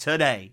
today.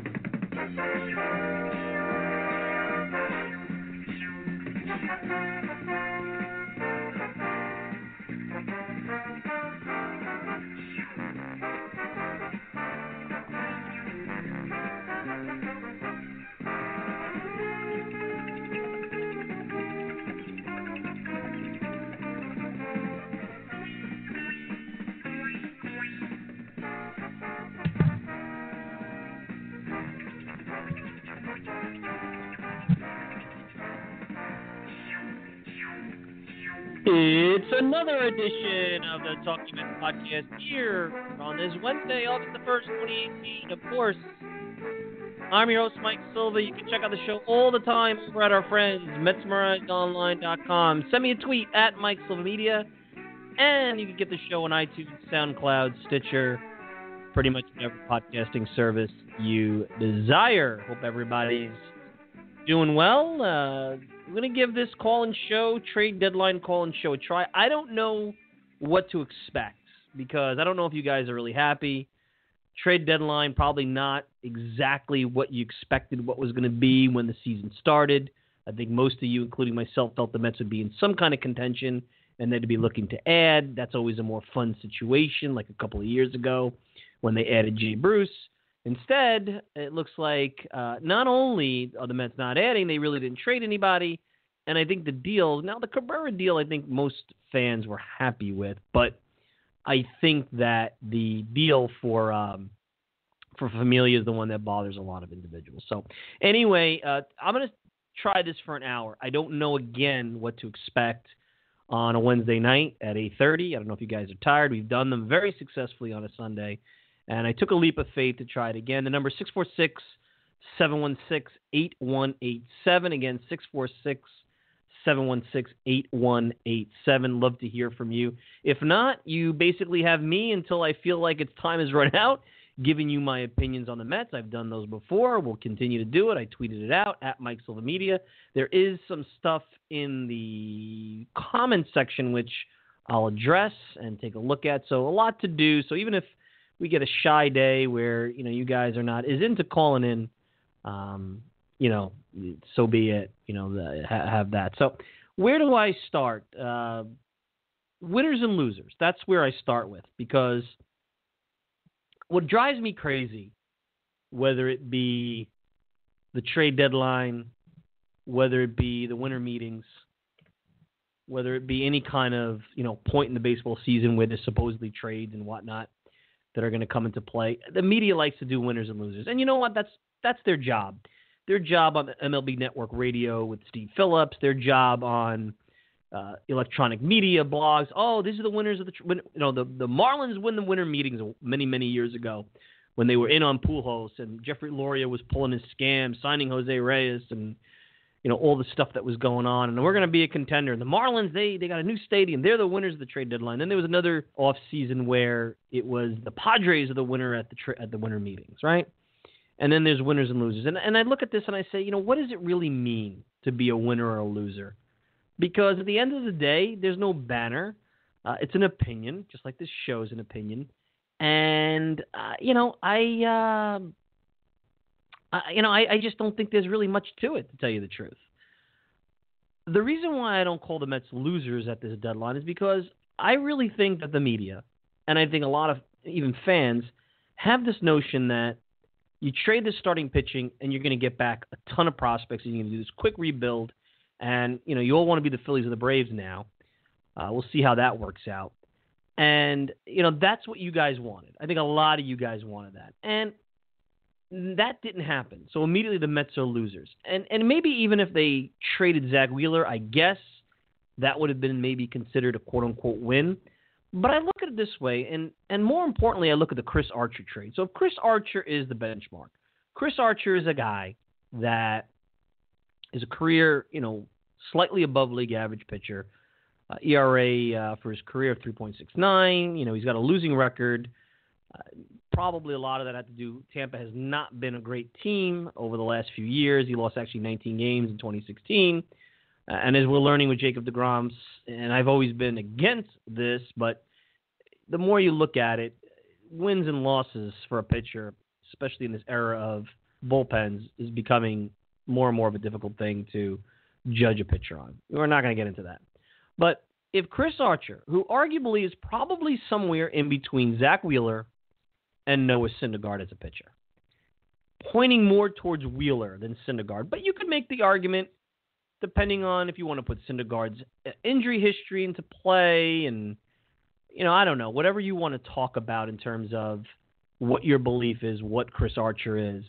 It's another edition of the Talking Mets podcast here on this Wednesday, August the 1st, 2018. Of course, I'm your host, Mike Silva. You can check out the show all the time over at our friends, MetsMerizedOnline.com. Send me a tweet at Mike Silva Media, and you can get the show on iTunes, SoundCloud, Stitcher, pretty much whatever podcasting service you desire. Hope everybody's doing well. Uh, I'm going to give this call and show, trade deadline call and show a try. I don't know what to expect because I don't know if you guys are really happy. Trade deadline, probably not exactly what you expected what was going to be when the season started. I think most of you, including myself, felt the Mets would be in some kind of contention and they'd be looking to add. That's always a more fun situation, like a couple of years ago when they added Jay Bruce. Instead, it looks like uh, not only are the Mets not adding, they really didn't trade anybody. And I think the deal, now the Cabrera deal, I think most fans were happy with, but I think that the deal for um, for Familia is the one that bothers a lot of individuals. So anyway, uh, I'm gonna try this for an hour. I don't know again what to expect on a Wednesday night at 8:30. I don't know if you guys are tired. We've done them very successfully on a Sunday. And I took a leap of faith to try it again. The number 646 716 8187. Again, 646 716 8187. Love to hear from you. If not, you basically have me until I feel like its time has run out, giving you my opinions on the Mets. I've done those before. We'll continue to do it. I tweeted it out at Mike Silva Media. There is some stuff in the comments section which I'll address and take a look at. So, a lot to do. So, even if we get a shy day where you know you guys are not as into calling in, um, you know, so be it. You know, the, ha- have that. So where do I start? Uh, winners and losers. That's where I start with because what drives me crazy, whether it be the trade deadline, whether it be the winter meetings, whether it be any kind of you know point in the baseball season where there's supposedly trades and whatnot that are going to come into play. The media likes to do winners and losers, and you know what? That's that's their job. their job on MLB Network Radio with Steve Phillips, their job on uh, electronic media blogs. Oh, these are the winners of the you know the the Marlins win the winter meetings many many years ago when they were in on Pujols and Jeffrey Loria was pulling his scam, signing Jose Reyes and you know all the stuff that was going on, and we're going to be a contender. And the Marlins, they they got a new stadium. They're the winners of the trade deadline. Then there was another off season where it was the Padres are the winner at the tra- at the winter meetings, right? And then there's winners and losers. And and I look at this and I say, you know, what does it really mean to be a winner or a loser? Because at the end of the day, there's no banner. Uh, it's an opinion, just like this show is an opinion. And uh, you know, I. Uh, You know, I, I just don't think there's really much to it, to tell you the truth. The reason why I don't call the Mets losers at this deadline is because I really think that the media, and I think a lot of even fans, have this notion that you trade the starting pitching and you're going to get back a ton of prospects and you're going to do this quick rebuild. And, you know, you all want to be the Phillies or the Braves now. Uh, we'll see how that works out. And, you know, that's what you guys wanted. I think a lot of you guys wanted that. And that didn't happen. So immediately the Mets are losers. And and maybe even if they traded Zack Wheeler, I guess that would have been maybe considered a quote unquote win. But I look at it this way, and and more importantly, I look at the Chris Archer trade. So if Chris Archer is the benchmark, Chris Archer is a guy that is a career, you know, slightly above league average pitcher. Uh, ERA uh, for his career of 3.69. You know, he's got a losing record. Uh, probably a lot of that had to do. Tampa has not been a great team over the last few years. He lost actually 19 games in 2016. Uh, and as we're learning with Jacob DeGrom, and I've always been against this, but the more you look at it, wins and losses for a pitcher, especially in this era of bullpens, is becoming more and more of a difficult thing to judge a pitcher on. We're not going to get into that. But if Chris Archer, who arguably is probably somewhere in between Zack Wheeler and Noah Syndergaard as a pitcher. Pointing more towards Wheeler than Syndergaard, but you could make the argument, depending on if you want to put Syndergaard's uh, injury history into play, and you know, I don't know, whatever you want to talk about in terms of what your belief is, what Chris Archer is.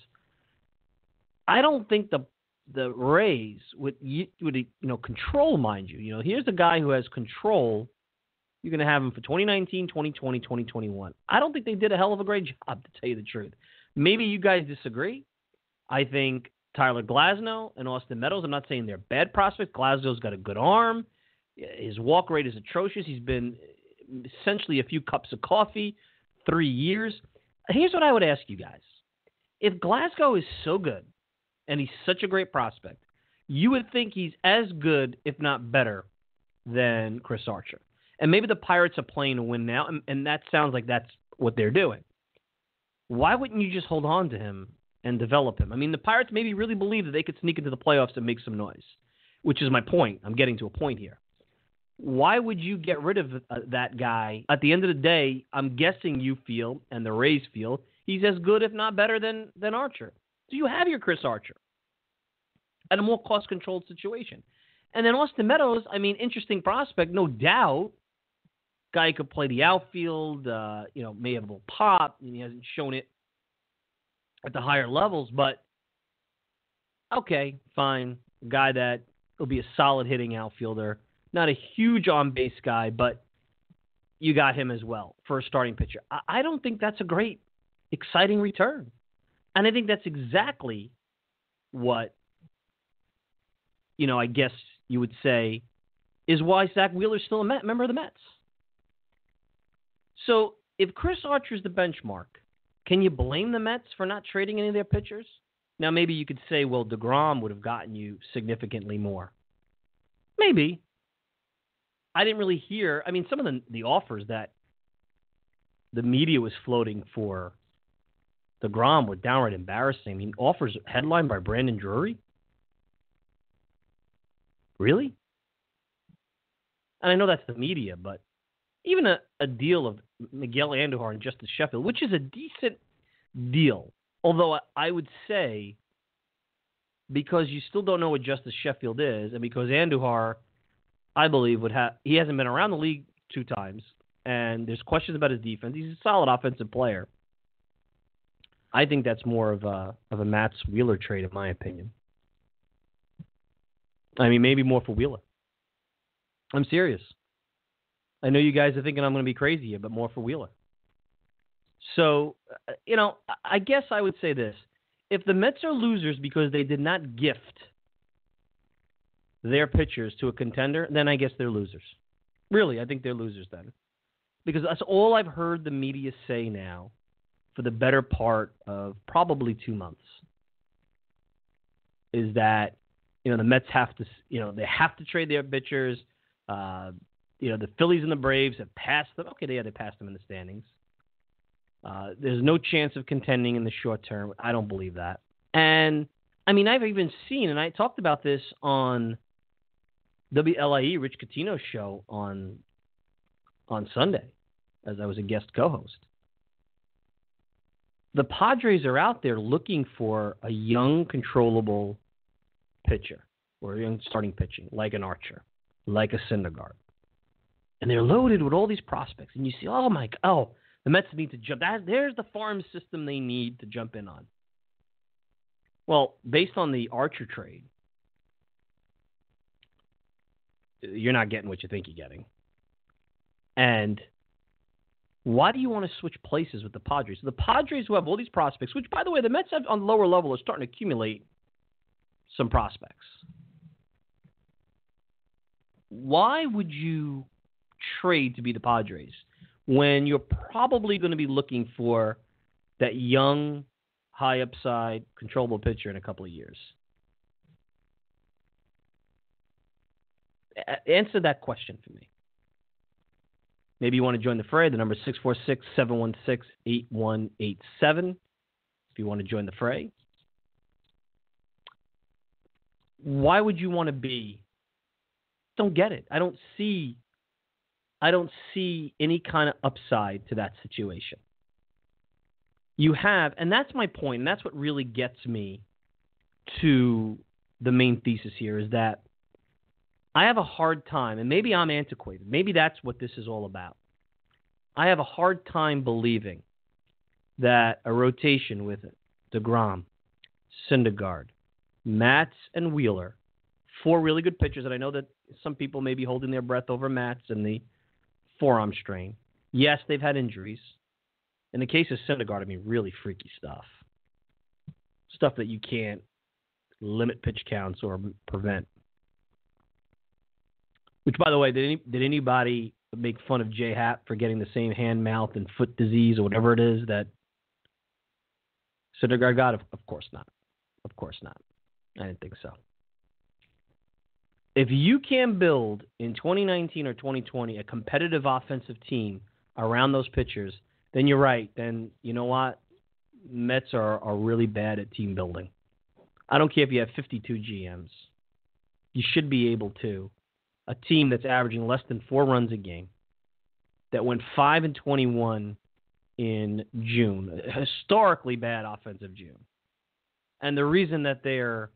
I don't think the the Rays would would you know control, mind you. You know, here's a guy who has control you're going to have them for 2019, 2020, 2021. I don't think they did a hell of a great job, to tell you the truth. Maybe you guys disagree. I think Tyler Glasnow and Austin Meadows, I'm not saying they're bad prospects. Glasnow's got a good arm. His walk rate is atrocious. He's been essentially a few cups of coffee, three years. Here's what I would ask you guys. If Glasnow is so good and he's such a great prospect, you would think he's as good, if not better, than Chris Archer. And maybe the Pirates are playing to win now, and, and that sounds like that's what they're doing. Why wouldn't you just hold on to him and develop him? I mean, the Pirates maybe really believe that they could sneak into the playoffs and make some noise, which is my point. I'm getting to a point here. Why would you get rid of uh, that guy? At the end of the day, I'm guessing you feel, and the Rays feel, he's as good, if not better, than than Archer. So you have your Chris Archer at a more cost controlled situation. And then Austin Meadows, I mean, interesting prospect, no doubt. Guy could play the outfield. Uh, you know, may have a little pop. And he hasn't shown it at the higher levels, but okay, fine. A guy that will be a solid hitting outfielder. Not a huge on base guy, but you got him as well for a starting pitcher. I, I don't think that's a great, exciting return. And I think that's exactly what, you know, I guess you would say is why Zack Wheeler's still a Met, member of the Mets. So if Chris Archer is the benchmark, can you blame the Mets for not trading any of their pitchers? Now maybe you could say, well, Degrom would have gotten you significantly more. Maybe. I didn't really hear. I mean, some of the the offers that the media was floating for Degrom were downright embarrassing. I mean, offers headlined by Brandon Drury. Really? And I know that's the media, but even a, a deal of Miguel Andujar and Justice Sheffield, which is a decent deal. Although I would say, because you still don't know what Justice Sheffield is, and because Andujar, I believe, would have he hasn't been around the league two times, and there's questions about his defense. He's a solid offensive player. I think that's more of a of a Matz Wheeler trade, in my opinion. I mean, maybe more for Wheeler. I'm serious. I know you guys are thinking I'm going to be crazy here, but more for Wheeler. So, uh, you know, I guess I would say this. If the Mets are losers because they did not gift their pitchers to a contender, then I guess they're losers. Really, I think they're losers then. Because that's all I've heard the media say now for the better part of probably two months is that you know the Mets have to you know they have to trade their pitchers. Uh, you know the Phillies and the Braves have passed them. Okay, they had to pass them in the standings. Uh, there's no chance of contending in the short term. I don't believe that. And I mean, I've even seen, and I talked about this on WLIE Rich Catino's show on on Sunday, as I was a guest co-host. The Padres are out there looking for a young, controllable pitcher or a young starting pitching, like an Archer, like a Syndergaard. And they're loaded with all these prospects. And you see, oh my, oh, the Mets need to jump. That, there's the farm system they need to jump in on. Well, based on the Archer trade, you're not getting what you think you're getting. And why do you want to switch places with the Padres? The Padres, who have all these prospects, which, by the way, the Mets have on lower level are starting to accumulate some prospects. Why would you trade to be the Padres when you're probably going to be looking for that young, high upside, controllable pitcher in a couple of years? Answer that question for me. Maybe you want to join the fray. The number is 646 716 8187 if you want to join the fray why would you want to be? Don't get it. I don't see I don't see any kind of upside to that situation. You have, and that's my point, and that's what really gets me to the main thesis here is that I have a hard time, and maybe I'm antiquated. Maybe that's what this is all about. I have a hard time believing that a rotation with it, DeGrom, Syndergaard, Matz and Wheeler, four really good pitchers. And I know that some people may be holding their breath over Matz and the forearm strain. Yes, they've had injuries. In the case of Syndergaard, I mean, really freaky stuff. Stuff that you can't limit pitch counts or prevent. Which, by the way, did, any, did anybody make fun of J Happ for getting the same hand, mouth, and foot disease or whatever it is that Syndergaard got? Of, of course not. Of course not. I didn't think so. If you can build in 2019 or 2020 a competitive offensive team around those pitchers, then you're right. Then you know what? Mets are, are really bad at team building. I don't care if you have 52 GMs. You should be able to. A team that's averaging less than four runs a game, that went 5 and 21 in June, a historically bad offensive June. And the reason that they're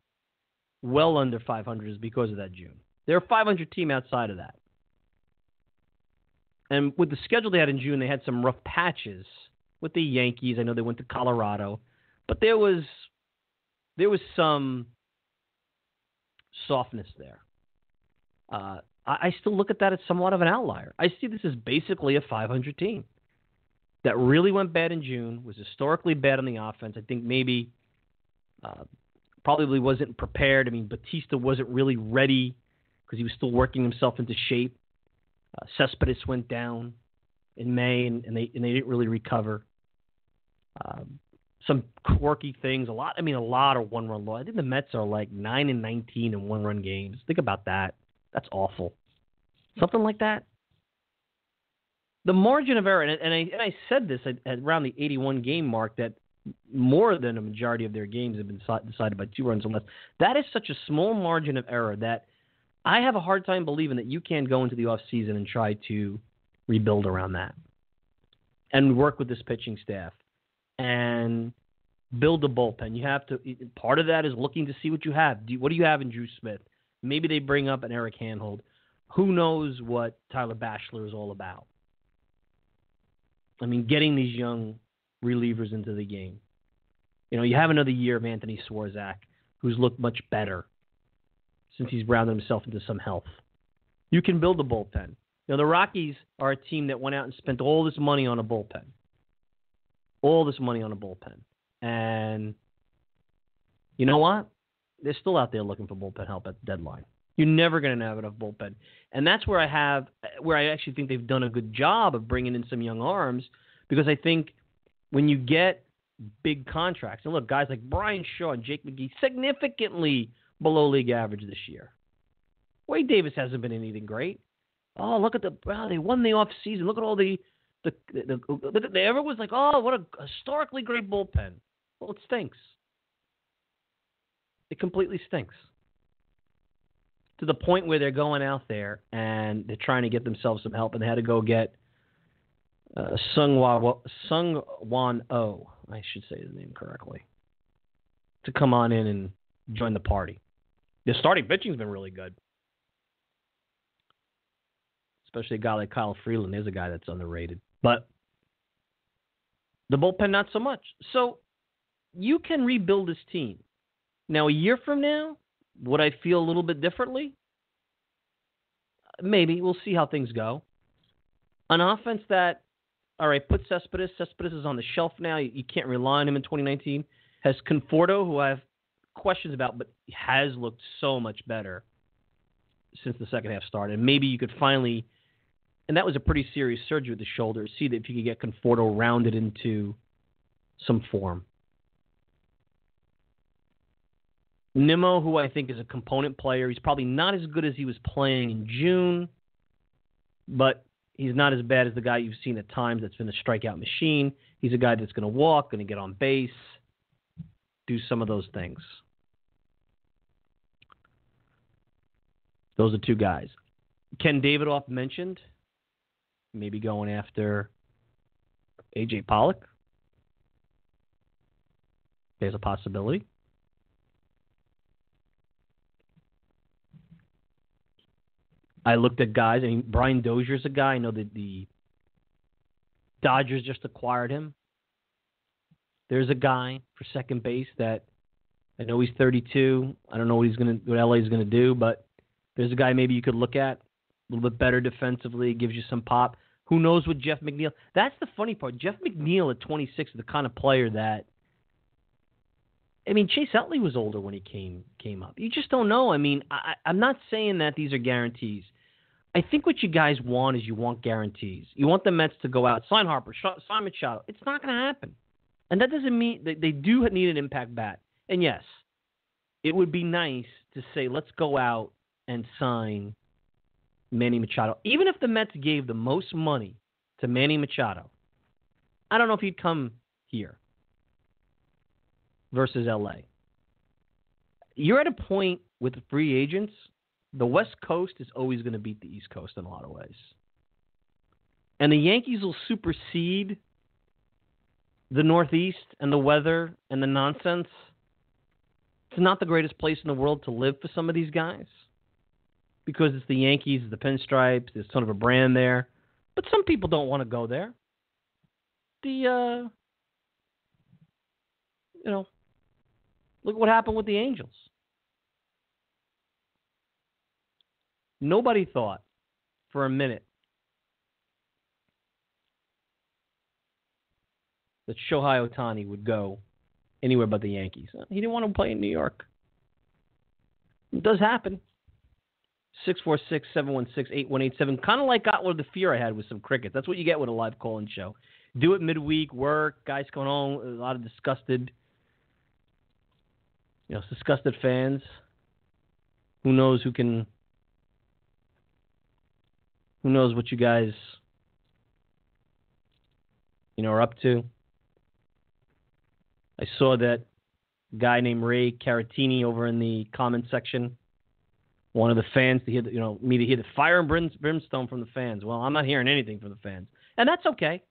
well under 500 is because of that June. They're a 500 team outside of that. And with the schedule they had in June, they had some rough patches with the Yankees. I know they went to Colorado, but there was there was some softness there. Uh, I, I still look at that as somewhat of an outlier. I see this as basically a 500 team that really went bad in June, was historically bad on the offense. I think maybe uh, probably wasn't prepared. I mean, Bautista wasn't really ready because he was still working himself into shape. Uh, Cespedes went down in May, and, and they and they didn't really recover. Um, some quirky things, a lot. I mean, a lot of one-run loss. I think the Mets are like nine and nineteen in one-run games. Think about that. That's awful. Something like that. The margin of error, and, and I and I said this at, at around the 81 game mark that more than a majority of their games have been decided by two runs or less. That is such a small margin of error that I have a hard time believing that you can go into the offseason and try to rebuild around that and work with this pitching staff and build a bullpen. You have to. Part of that is looking to see what you have. Do, what do you have in Drew Smith? Maybe they bring up an Eric Hanhold. Who knows what Tyler Bashlor is all about? I mean, getting these young relievers into the game. You know, you have another year of Anthony Swarzak, who's looked much better. since he's rounded himself into some health. You can build a bullpen. Now, the Rockies are a team that went out and spent all this money on a bullpen. All this money on a bullpen. And you know what? They're still out there looking for bullpen help at the deadline. You're never going to have enough bullpen. And that's where I have, where I actually think they've done a good job of bringing in some young arms because I think when you get big contracts, and look, guys like Bryan Shaw and Jake McGee significantly below league average this year. Wade Davis hasn't been anything great. Oh, look at the wow, they won the off season. Look at all the the, the, the the everyone was like, oh, what a historically great bullpen. Well, it stinks. It completely stinks. To the point where they're going out there and they're trying to get themselves some help, and they had to go get uh, Seung Hwan Oh, I should say his name correctly, to come on in and join the party. The starting pitching's been really good especially a guy like Kyle Freeland. is a guy that's underrated. But the bullpen, not so much. So you can rebuild this team. Now, a year from now, would I feel a little bit differently? Maybe. We'll see how things go. An offense that, all right, put Cespedes. Cespedes is on the shelf now. You, you can't rely on him in 2019. Has Conforto, who I have questions about, but has looked so much better since the second half started. Maybe you could finally and that was a pretty serious surgery with the shoulder. See if you could get Conforto rounded into some form. Nimmo, who I think is a component player, he's probably not as good as he was playing in June, but he's not as bad as the guy you've seen at times that's been a strikeout machine. He's a guy that's going to walk, going to get on base, do some of those things. Those are two guys. Ken Davidoff mentioned maybe going after AJ Pollock. There's a possibility. I looked at guys. I mean, Brian Dozier's a guy. I know that the Dodgers just acquired him. There's a guy for second base that I know he's 32. I don't know what he's gonna, what LA is gonna do, but there's a guy maybe you could look at a little bit better defensively. Gives you some pop. Who knows what Jeff McNeil? That's the funny part. Jeff McNeil at 26 is the kind of player that. I mean, Chase Utley was older when he came came up. You just don't know. I mean, I, I'm not saying that these are guarantees. I think what you guys want is you want guarantees. You want the Mets to go out, sign Harper, sign Machado. It's not going to happen, and that doesn't mean that they do need an impact bat. And yes, it would be nice to say, let's go out and sign Manny Machado. Even if the Mets gave the most money to Manny Machado, I don't know if he'd come here versus LA. You're at a point with free agents, the West Coast is always going to beat the East Coast in a lot of ways. And the Yankees will supersede the Northeast and the weather and the nonsense. It's not the greatest place in the world to live for some of these guys because it's the Yankees, the pinstripes, there's sort of a brand there. But some people don't want to go there. The uh, you know, look what happened with the Angels. Nobody thought for a minute that Shohei Ohtani would go anywhere but the Yankees. He didn't want to play in New York. It does happen. 646 716 8187. Kind of like got what the fear I had with some crickets. That's what you get with a live call in show. Do it midweek, work, guys going home, a lot of disgusted, you know, disgusted fans. Who knows who can, who knows what you guys, you know, are up to. I saw that guy named Ray Caratini over in the comment section one of the fans to hear, the, you know, me to hear the fire and brimstone from the fans. Well, I'm not hearing anything from the fans, and that's okay,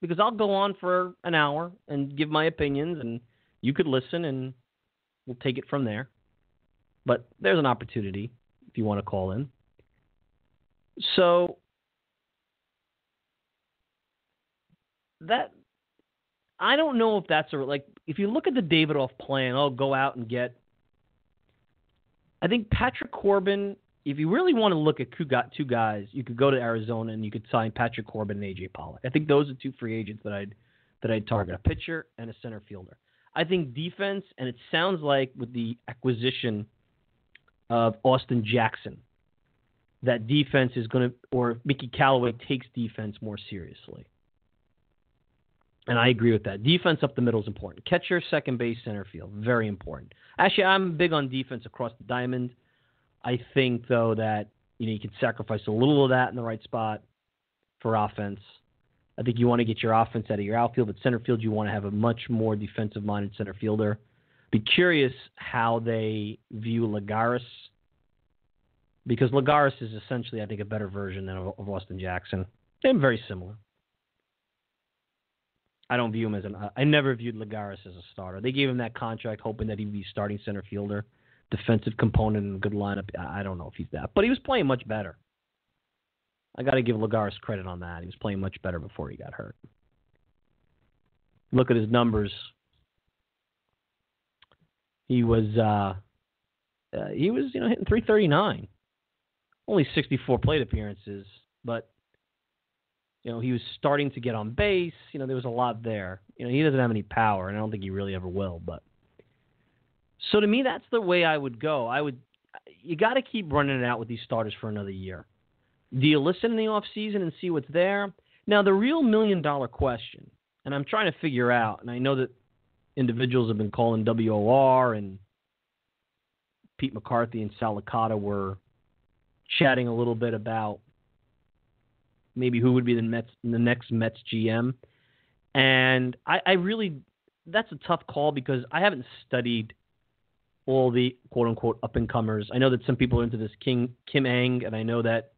because I'll go on for an hour and give my opinions, and you could listen, and we'll take it from there. But there's an opportunity if you want to call in. So that I don't know if that's a like if you look at the Davidoff plan, I'll go out and get I think Patrick Corbin. If you really want to look at who got two guys, you could go to Arizona and you could sign Patrick Corbin and AJ Pollock. I think those are two free agents that I'd that I'd target: a pitcher and a center fielder. I think defense, and it sounds like with the acquisition of Austin Jackson, that defense is going to, or Mickey Callaway takes defense more seriously. And I agree with that. Defense up the middle is important. Catcher, second base, center field, very important. Actually, I'm big on defense across the diamond. I think though that you know you can sacrifice a little of that in the right spot for offense. I think you want to get your offense out of your outfield, but center field you want to have a much more defensive minded center fielder. Be curious how they view Lagares because Lagares is essentially, I think, a better version than of Austin Jackson. They're very similar. I don't view him as an. I never viewed Lagares as a starter. They gave him that contract hoping that he'd be starting center fielder, defensive component, and a good lineup. I don't know if he's that, but he was playing much better. I got to give Lagares credit on that. He was playing much better before he got hurt. Look at his numbers. He was uh, uh, he was you know hitting 339, only 64 plate appearances, but you know, he was starting to get on base. You know, there was a lot there. You know, he doesn't have any power, and I don't think he really ever will. But so to me, that's the way I would go. I would. You got to keep running it out with these starters for another year. Do you listen in the off season and see what's there? Now, the real million dollar question, and I'm trying to figure out, and I know that individuals have been calling WOR and Pete McCarthy and Sal Licata were chatting a little bit about maybe who would be the Mets, the next Mets GM. And I, I really, that's a tough call because I haven't studied all the quote unquote up and comers. I know that some people are into this King Kim Ng, and I know that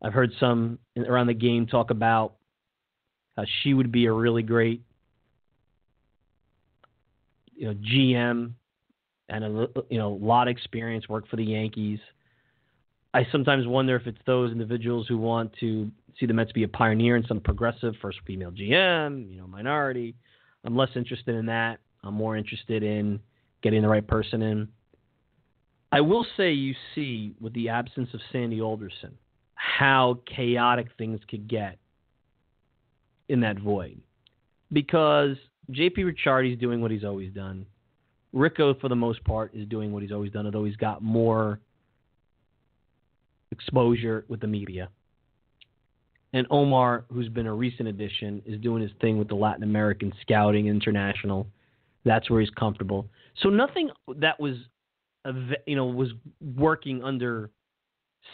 I've heard some around the game talk about how she would be a really great, you know, GM and a you know a lot of experience, work for the Yankees. I sometimes wonder if it's those individuals who want to see the Mets be a pioneer in some progressive first female GM, you know, minority. I'm less interested in that. I'm more interested in getting the right person in. I will say you see with the absence of Sandy Alderson how chaotic things could get in that void. Because JP Ricciardi is doing what he's always done. Ricco, for the most part, is doing what he's always done, although he's got more exposure with the media. And Omar, who's been a recent addition, is doing his thing with the Latin American scouting international. That's where he's comfortable. So nothing that was, you know, was working under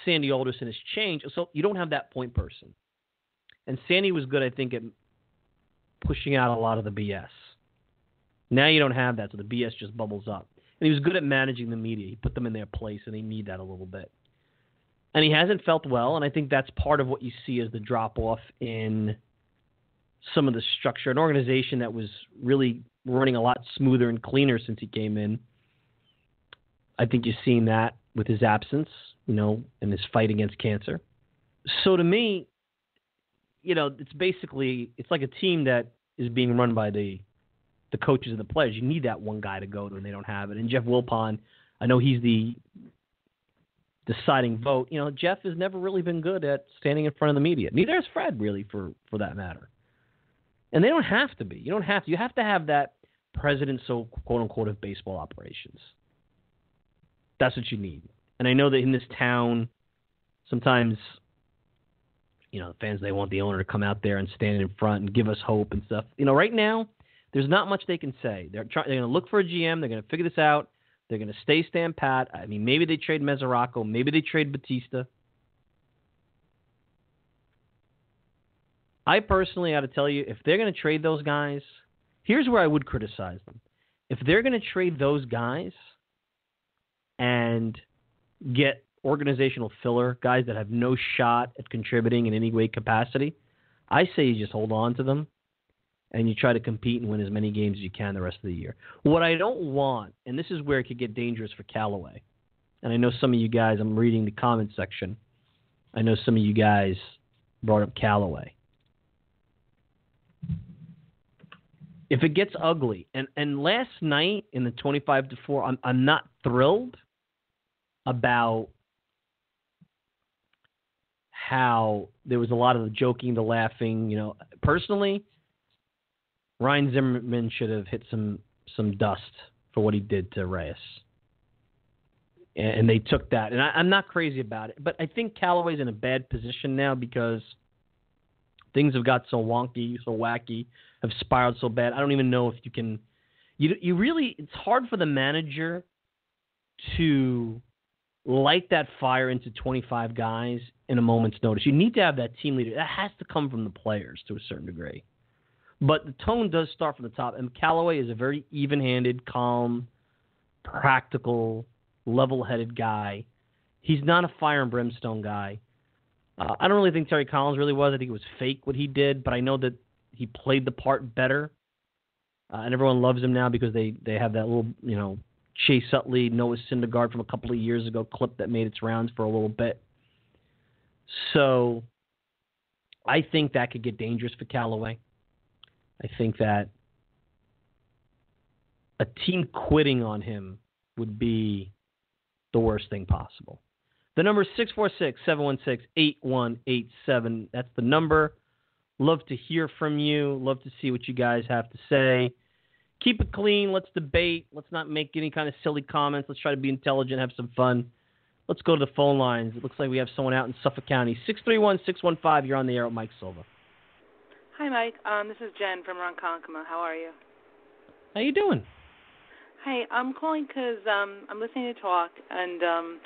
Sandy Alderson has changed. So you don't have that point person. And Sandy was good, I think, at pushing out a lot of the BS. Now you don't have that, so the BS just bubbles up. And he was good at managing the media. He put them in their place, and they need that a little bit and he hasn't felt well. And I think that's part of what you see as the drop off in some of the structure. An organization that was really running a lot smoother and cleaner since he came in. I think you're seeing that with his absence, you know, and his fight against cancer. So to me, you know, it's basically it's like a team that is being run by the the coaches and the players. You need that one guy to go to, and they don't have it. And Jeff Wilpon, I know he's the deciding vote. You know, Jeff has never really been good at standing in front of the media. Neither has Fred, really, for for that matter. And they don't have to be. You don't have to. You have to have that president, so quote unquote, of baseball operations. That's what you need. And I know that in this town, sometimes, you know, the fans they want the owner to come out there and stand in front and give us hope and stuff. You know, right now, there's not much they can say. They're trying. They're going to look for a GM. They're going to figure this out. They're going to stay stand pat. I mean, maybe they trade Mesoraco. Maybe they trade Bautista. I personally got to tell you, if they're going to trade those guys, here's where I would criticize them. If they're going to trade those guys and get organizational filler guys that have no shot at contributing in any way capacity, I say you just hold on to them and you try to compete and win as many games as you can the rest of the year. What I don't want, and this is where it could get dangerous for Callaway, and I know some of you guys, I'm reading the comment section. I know some of you guys brought up Callaway. If it gets ugly, and, and last night in the 25 to 4, I'm, I'm not thrilled, about how there was a lot of the joking, the laughing. You know, personally, Ryan Zimmerman should have hit some some dust for what he did to Reyes, and, and they took that. And I, I'm not crazy about it, but I think Callaway's in a bad position now because things have got so wonky, so wacky, have spiraled so bad. I don't even know if you can. You you really it's hard for the manager to light that fire into 25 guys in a moment's notice. You need to have that team leader. That has to come from the players to a certain degree. But the tone does start from the top. And Callaway is a very even handed, calm, practical, level headed guy. He's not a fire and brimstone guy. Uh, I don't really think Terry Collins really was. I think it was fake what he did, but I know that he played the part better. Uh, and everyone loves him now because they, they have that little, you know, Chase Utley, Noah Syndergaard from a couple of years ago clip that made its rounds for a little bit. So I think that could get dangerous for Callaway. I think that a team quitting on him would be the worst thing possible. The number is 646 716 8187. That's the number. Love to hear from you. Love to see what you guys have to say. Keep it clean. Let's debate. Let's not make any kind of silly comments. Let's try to be intelligent, have some fun. Let's go to the phone lines. It looks like we have someone out in Suffolk County. 631 615. You're on the air with Mike Silva. Hi, Mike. Um, this is Jen from Ronkonkoma. How are you? How you doing? Hey, I'm calling because um, I'm listening to talk, and um,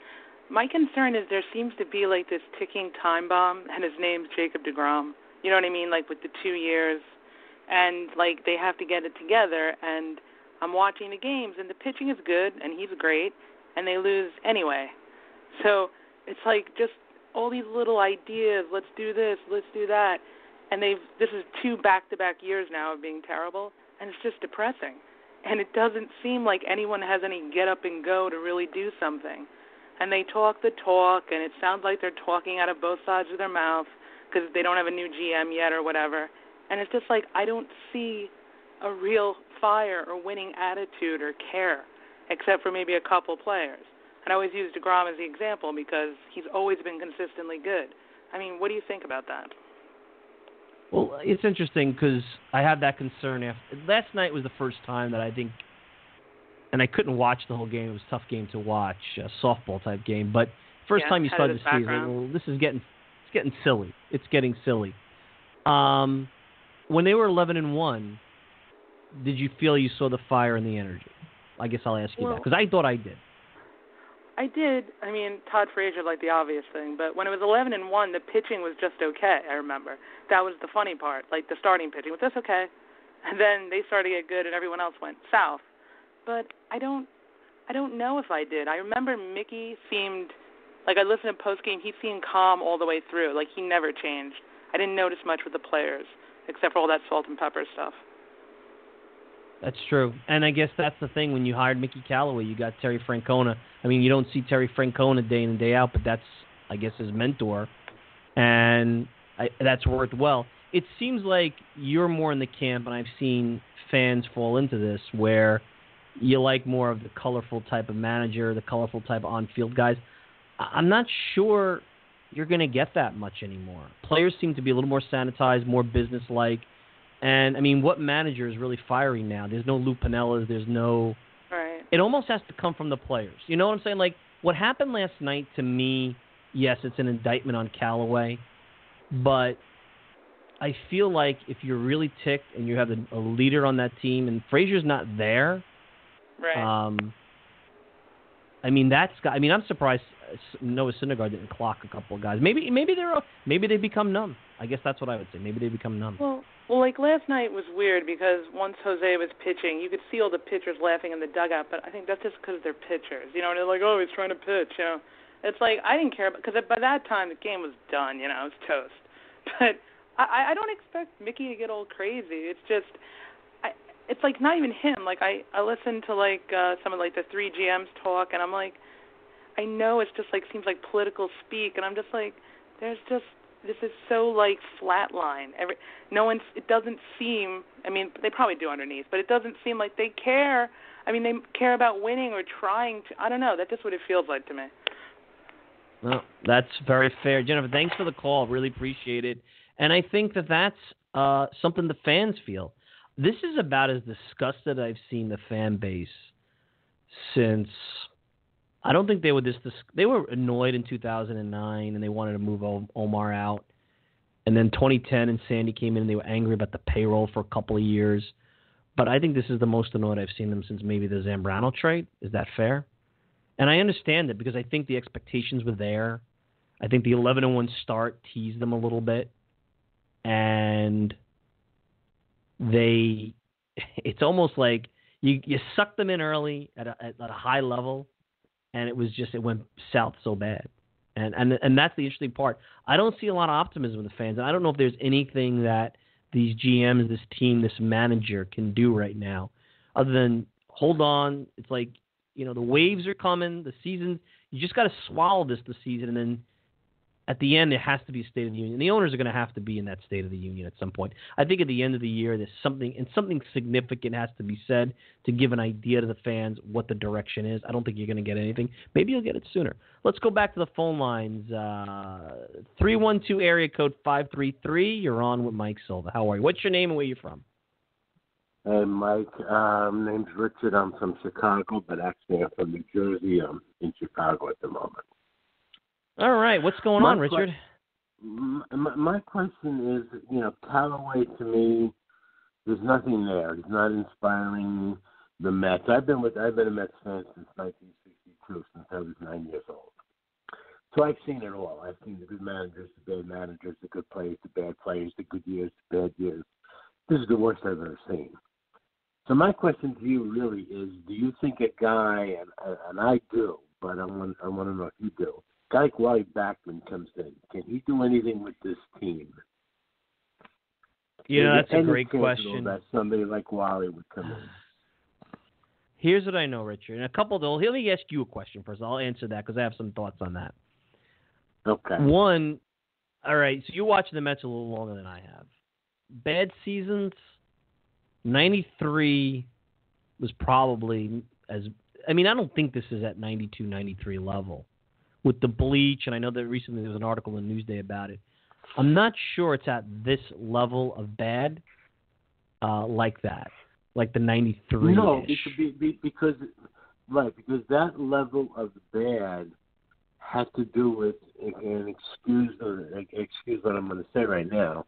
my concern is there seems to be like this ticking time bomb, and his name's Jacob Degrom. You know what I mean? Like with the two years, and like they have to get it together. And I'm watching the games, and the pitching is good, and he's great, and they lose anyway. So it's like just all these little ideas. Let's do this. Let's do that and they've this is two back to back years now of being terrible and it's just depressing. And it doesn't seem like anyone has any get up and go to really do something. And they talk the talk and it sounds like they're talking out of both sides of their mouth because they don't have a new GM yet or whatever. And it's just like I don't see a real fire or winning attitude or care except for maybe a couple players. And I always use DeGrom as the example because he's always been consistently good. I mean what do you think about that well, it's interesting because I have that concern. After last night was the first time that I think, and I couldn't watch the whole game. It was a tough game to watch, a softball type game. But first yeah, time you started to see, well, this is getting it's getting silly. It's getting silly. Um, when they were eleven and one, did you feel you saw the fire and the energy? I guess I'll ask you well, that because I thought I did. I did. I mean, Todd Frazier like the obvious thing, but when it was 11 and 1, the pitching was just okay, I remember. That was the funny part, like the starting pitching was just okay. And then they started to get good and everyone else went south. But I don't I don't know if I did. I remember Mickey seemed like I listened to post game, he seemed calm all the way through. Like he never changed. I didn't notice much with the players except for all that salt and pepper stuff. That's true, and I guess that's the thing. When you hired Mickey Callaway, you got Terry Francona. I mean, you don't see Terry Francona day in and day out, but that's, I guess, his mentor, and I, that's worked well. It seems like you're more in the camp, and I've seen fans fall into this where you like more of the colorful type of manager, the colorful type of on-field guys. I'm not sure you're going to get that much anymore. Players seem to be a little more sanitized, more business-like and I mean, what manager is really firing now? There's no Lou Piniellas. There's no. Right. It almost has to come from the players. You know what I'm saying? Like what happened last night to me. Yes, it's an indictment on Callaway, but I feel like if you're really ticked and you have a, a leader on that team, and Frazier's not there. Right. Um. I mean, that's. I mean, I'm surprised Noah Syndergaard didn't clock a couple of guys. Maybe, maybe they're. Maybe they become numb. I guess that's what I would say. Maybe they become numb. Well, well, like last night was weird because once Jose was pitching, you could see all the pitchers laughing in the dugout. But I think that's just because they're pitchers. You know, and they're like, "Oh, he's trying to pitch." You know, it's like I didn't care because by that time the game was done. You know, it was toast. But I, I don't expect Mickey to get all crazy. It's just, I, it's like not even him. Like I, I listen to like uh, some of like the three GMs talk, and I'm like, I know it's just like seems like political speak, and I'm just like, there's just this is so like flatline. Every no one. It doesn't seem. I mean, they probably do underneath, but it doesn't seem like they care. I mean, they care about winning or trying to. I don't know. That's just what it feels like to me. Well, that's very fair, Jennifer. Thanks for the call. Really appreciate it. And I think that that's uh, something the fans feel. This is about as disgusted I've seen the fan base since. I don't think they were this. They were annoyed in 2009 and they wanted to move Omar out. And then 2010 and Sandy came in and they were angry about the payroll for a couple of years. But I think this is the most annoyed I've seen them since maybe the Zambrano trade. Is that fair? And I understand it because I think the expectations were there. I think the 11 and 1 start teased them a little bit. And they, it's almost like you, you sucked them in early at a, at a high level, and it was just, it went south so bad. And, and and that's the interesting part. I don't see a lot of optimism in the fans. And I don't know if there's anything that these GMs, this team, this manager can do right now, other than hold on. It's like you know the waves are coming. The season you just got to swallow this the season, and then at the end, it has to be a State of the Union. The owners are going to have to be in that State of the Union at some point. I think at the end of the year, there's something and something significant has to be said to give an idea to the fans what the direction is. I don't think you're going to get anything. Maybe you'll get it sooner. Let's go back to the phone lines. Uh, three one two area code five three three. You're on with Mike Silva. How are you? What's your name and where you from? Hey, Mike. Um, name's Richard. I'm from Chicago, but actually I'm from New Jersey. I'm in Chicago at the moment. All right. What's going my on, Richard? Que- my, my question is, you know, Callaway to me, there's nothing there. He's not inspiring the Mets. I've been with I've been a Mets fan since 1962, since I was nine years old. So I've seen it all. I've seen the good managers, the bad managers, the good players, the bad players, the good years, the bad years. This is the worst I've ever seen. So my question to you really is: Do you think a guy, and and I do, but I want I want to know if you do, guy like Wally Backman comes in, can he do anything with this team? Yeah, that's a great question. That somebody like Wally would come in. Here's what I know, Richard. And a couple of let me ask you a question first. I'll answer that because I have some thoughts on that. Okay. One, all right. So you watch the Mets a little longer than I have. Bad seasons. Ninety three was probably as. I mean, I don't think this is at 92, 93 level with the bleach, and I know that recently there was an article in Newsday about it. I'm not sure it's at this level of bad uh, like that, like the 93. No, because, because right because that level of bad has to do with and excuse excuse what I'm going to say right now.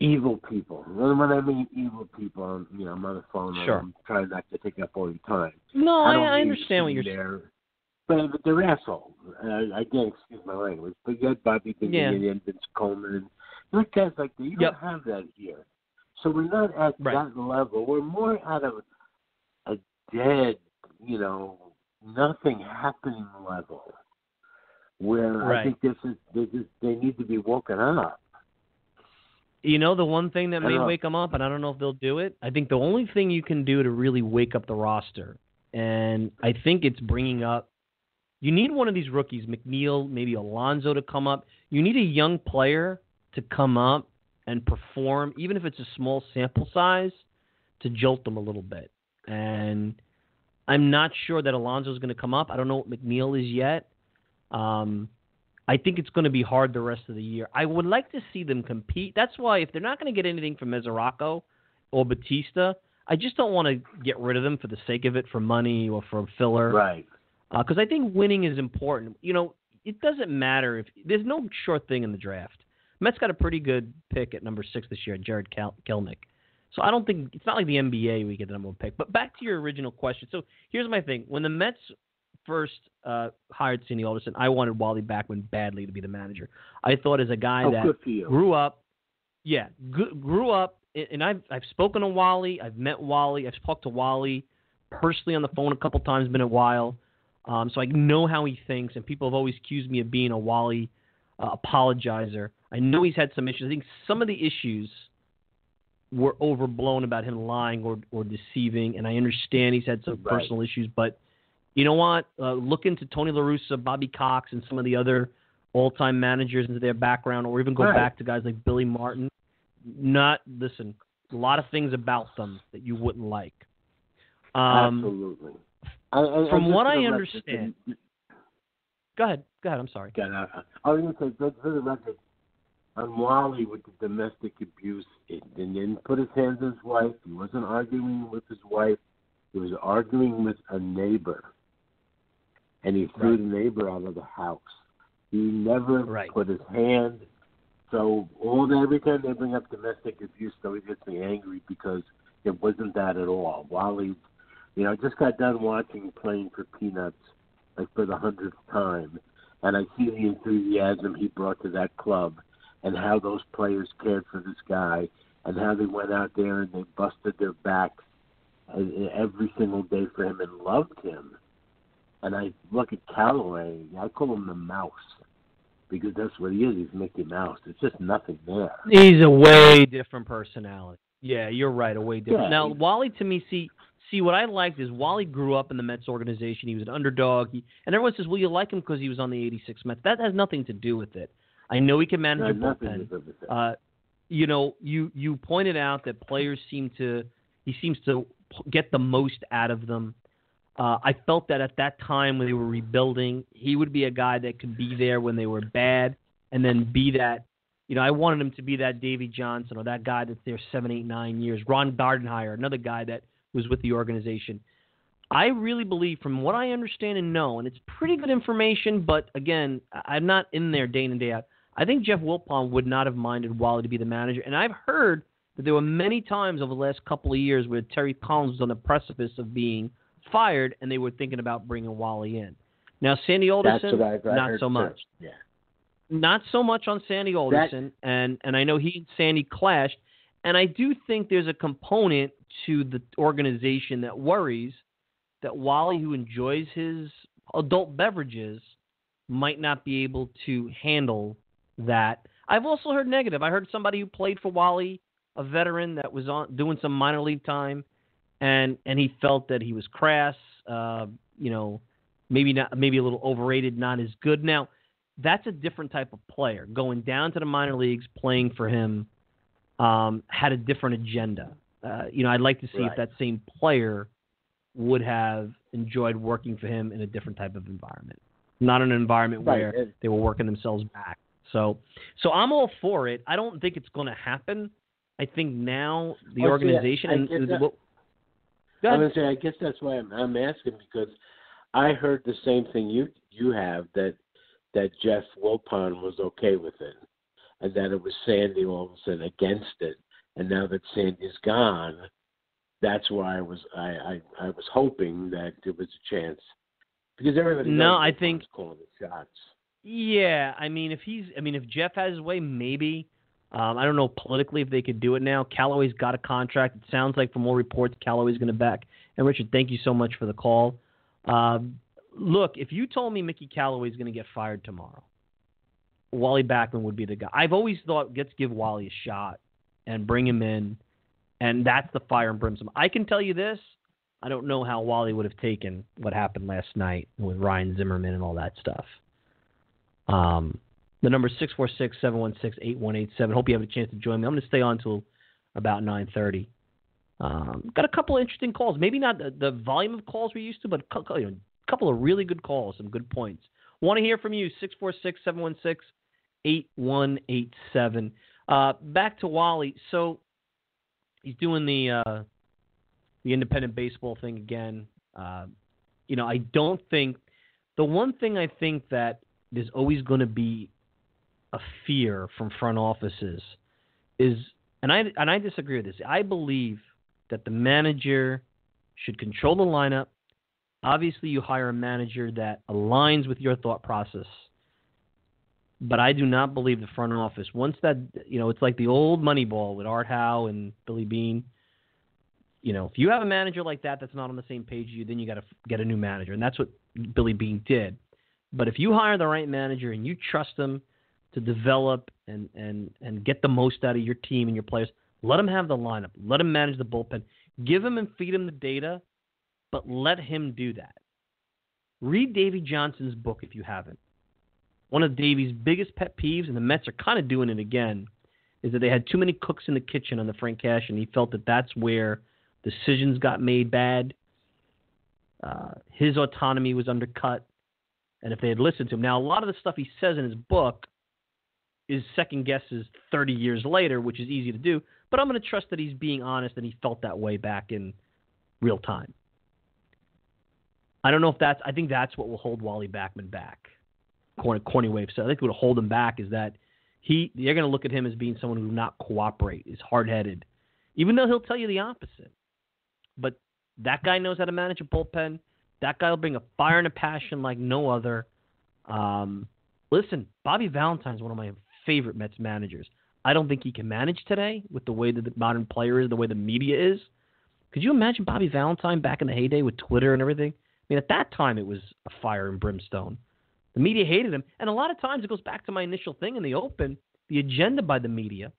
Evil people. When I mean evil people, I'm, you know, I'm on the phone. Sure. I'm trying not to take up all your time. No, I, I, I understand what you're saying but, they're assholes. Uh, again, excuse my language. But you had Bobby Bonilla yeah. and Vince Coleman and you guys like that. You yep. don't have that here. So we're not at right. that level. We're more at a a dead, you know, nothing happening level. Where right. I think this is, this is they need to be woken up. You know the one thing that may wake them up, and I don't know if they'll do it. I think the only thing you can do to really wake up the roster, and I think it's bringing up you need one of these rookies, McNeil, maybe Alonso, to come up. You need a young player to come up and perform, even if it's a small sample size, to jolt them a little bit. And I'm not sure that Alonso is going to come up. I don't know what McNeil is yet. Um, I think it's going to be hard the rest of the year. I would like to see them compete. That's why if they're not going to get anything from Mesoraco or Bautista, I just don't want to get rid of them for the sake of it, for money or for filler. Right because uh, I think winning is important. You know, it doesn't matter if there's no short thing in the draft. Mets got a pretty good pick at number six this year, Jarred Kel- Kelenic. So I don't think it's not like the NBA we get the number one pick. But back to your original question. So here's my thing: when the Mets first uh, hired Sandy Alderson, I wanted Wally Backman badly to be the manager. I thought as a guy oh, that grew up, yeah, g- grew up, and I've I've spoken to Wally, I've met Wally, I've talked to Wally personally on the phone a couple times, been a while. Um, so I know how he thinks, and people have always accused me of being a Wally uh, apologizer. I know he's had some issues. I think some of the issues were overblown about him lying or, or deceiving, and I understand he's had some right. personal issues. But you know what? Uh, look into Tony La Russa, Bobby Cox, and some of the other all-time managers into their background, or even go right. back to guys like Billy Martin. Not listen, a lot of things about them that you wouldn't like. Um, Absolutely. I, I, From I what I understand. Go ahead. Go ahead. I'm sorry. Got I was going to say, for the record, on Wally with the domestic abuse, it didn't put his hands on his wife. He wasn't arguing with his wife. He was arguing with a neighbor, and he threw Right. the neighbor out of the house. He never Right. put his hand. So all the, every time they bring up domestic abuse, though, he gets me angry because it wasn't that at all. Wally, you know, I just got done watching Playing for Peanuts, like for the hundredth time, and I see the enthusiasm he brought to that club, and how those players cared for this guy, and how they went out there and they busted their backs every single day for him and loved him. And I look at Callaway, I call him the mouse because that's what he is. He's Mickey Mouse. There's just nothing there. He's a way different personality. Yeah, you're right. A way different. Yeah, now, Wally, to me, see, see what I liked is Wally grew up in the Mets organization. He was an underdog. He, and everyone says, "Well, you like him because he was on the '86 Mets." That has nothing to do with it. I know he can manage There's a bullpen. do with it. Uh, you know, you you pointed out that players seem to he seems to get the most out of them. Uh, I felt that at that time when they were rebuilding, he would be a guy that could be there when they were bad, and then be that. You know, I wanted him to be that Davey Johnson or that guy that's there seven, eight, nine years. Ron Gardenhire, another guy that was with the organization. I really believe, from what I understand and know, and it's pretty good information, but again, I'm not in there day in and day out. I think Jeff Wilpon would not have minded Wally to be the manager, and I've heard that there were many times over the last couple of years where Terry Collins was on the precipice of being fired, and they were thinking about bringing Wally in. Now, Sandy Alderson, what I've I not so too. much. Yeah. Not so much on Sandy Alderson, and and I know he and Sandy clashed, and I do think there's a component to the organization that worries that Wally, who enjoys his adult beverages, might not be able to handle that. I've also heard negative. I heard somebody who played for Wally, a veteran that was on doing some minor league time, and and he felt that he was crass. Uh, you know, maybe not, maybe a little overrated, not as good. Now, that's a different type of player. Going down to the minor leagues, playing for him, um, had a different agenda. Uh, you know, I'd like to see if that same player would have enjoyed working for him in a different type of environment, not an environment Right, where they were working themselves back. So, so I'm all for it. I don't think it's going to happen. I think now the Well, see, organization I and get that. Go I'm gonna say, I guess that's why I'm, I'm asking because I heard the same thing you you have that that Jeff Wilpon was okay with it, and that it was Sandy all of a sudden against it, and now that Sandy's gone, that's why I was I I, I was hoping that there was a chance because everybody No, I think- calling the shots. Yeah, I mean, if he's, I mean, if Jeff has his way, maybe. Um, I don't know politically if they could do it now. Callaway's got a contract. It sounds like from all reports, Callaway's going to back. And Richard, thank you so much for the call. Um, look, if you told me Mickey Callaway's going to get fired tomorrow, Wally Backman would be the guy. I've always thought let's give Wally a shot and bring him in, and that's the fire and brimstone. I can tell you this: I don't know how Wally would have taken what happened last night with Ryan Zimmerman and all that stuff. Um, the number is six four six seven one six eight one eight seven. Hope you have a chance to join me. I'm going to stay on until about nine thirty. Um, got a couple of interesting calls. Maybe not the, the volume of calls we're used to, but a couple, couple of really good calls, some good points. Want to hear from you? Six four six seven one six eight one eight seven. Uh, back to Wally. So he's doing the uh, the independent baseball thing again. Uh, you know, I don't think the one thing I think that there's always going to be a fear from front offices is, and I and I disagree with this. I believe that the manager should control the lineup. Obviously, you hire a manager that aligns with your thought process. But I do not believe the front office. Once that, you know, it's like the old Moneyball with Art Howe and Billy Beane. You know, if you have a manager like that that's not on the same page as you, then you got to get a new manager, and that's what Billy Beane did. But if you hire the right manager and you trust them to develop and and and get the most out of your team and your players, let him have the lineup, let him manage the bullpen, give him and feed him the data, but let him do that. Read Davey Johnson's book if you haven't. One of Davey's biggest pet peeves, and the Mets are kind of doing it again, is that they had too many cooks in the kitchen on the Frank Cash, and he felt that that's where decisions got made bad. Uh, his autonomy was undercut, And if they had listened to him, now a lot of the stuff he says in his book is second guesses 30 years later, which is easy to do. But I'm going to trust that he's being honest and he felt that way back in real time. I don't know if that's. I think that's what will hold Wally Backman back. Corny, corny wave. So I think what will hold him back is that he. They're going to look at him as being someone who not cooperate, is hard headed, even though he'll tell you the opposite. But that guy knows how to manage a bullpen. That guy will bring a fire and a passion like no other. Um, listen, Bobby Valentine's one of my favorite Mets managers. I don't think he can manage today with the way that the modern player is, the way the media is. Could you imagine Bobby Valentine back in the heyday with Twitter and everything? I mean, at that time it was a fire and brimstone. The media hated him, and a lot of times it goes back to my initial thing in the open: the agenda by the media,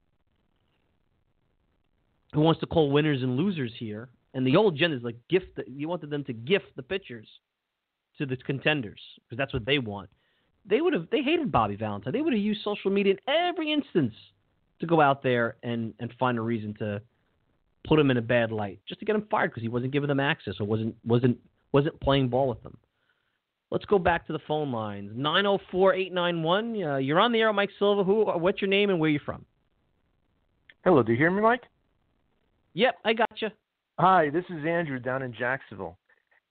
who wants to call winners and losers here, and the old agenda is like gift. The, you wanted them to gift the pitchers to the contenders because that's what they want. They would have. They hated Bobby Valentine. They would have used social media in every instance to go out there and and find a reason to put him in a bad light, just to get him fired because he wasn't giving them access or wasn't wasn't wasn't playing ball with them. Let's go back to the phone lines. 904-891. Uh, you're on the air, Mike Silva. Who? What's your name and where are you from? Hello, do you hear me, Mike? Yep, I got you. Hi, this is Andrew down in Jacksonville.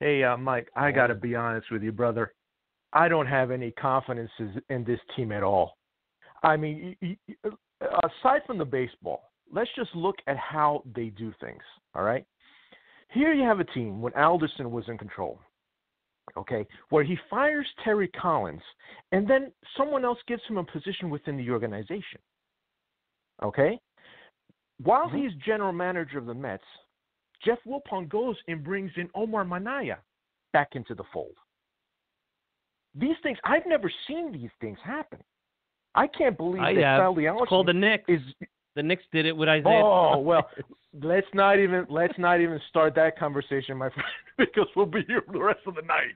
Hey, uh, Mike, I got to be honest with you, brother. I don't have any confidence in this team at all. I mean, aside from the baseball, let's just look at how they do things. All right. Here you have a team when Alderson was in control, okay, where he fires Terry Collins, and then someone else gives him a position within the organization. Okay? While mm-hmm. he's general manager of the Mets, Jeff Wilpon goes and brings in Omar Minaya back into the fold. These things, I've never seen these things happen. I can't believe I that. Sally It's called the Knicks. is The Knicks did it with Isiah. Oh well, let's not even let's not even start that conversation, my friend, because we'll be here for the rest of the night.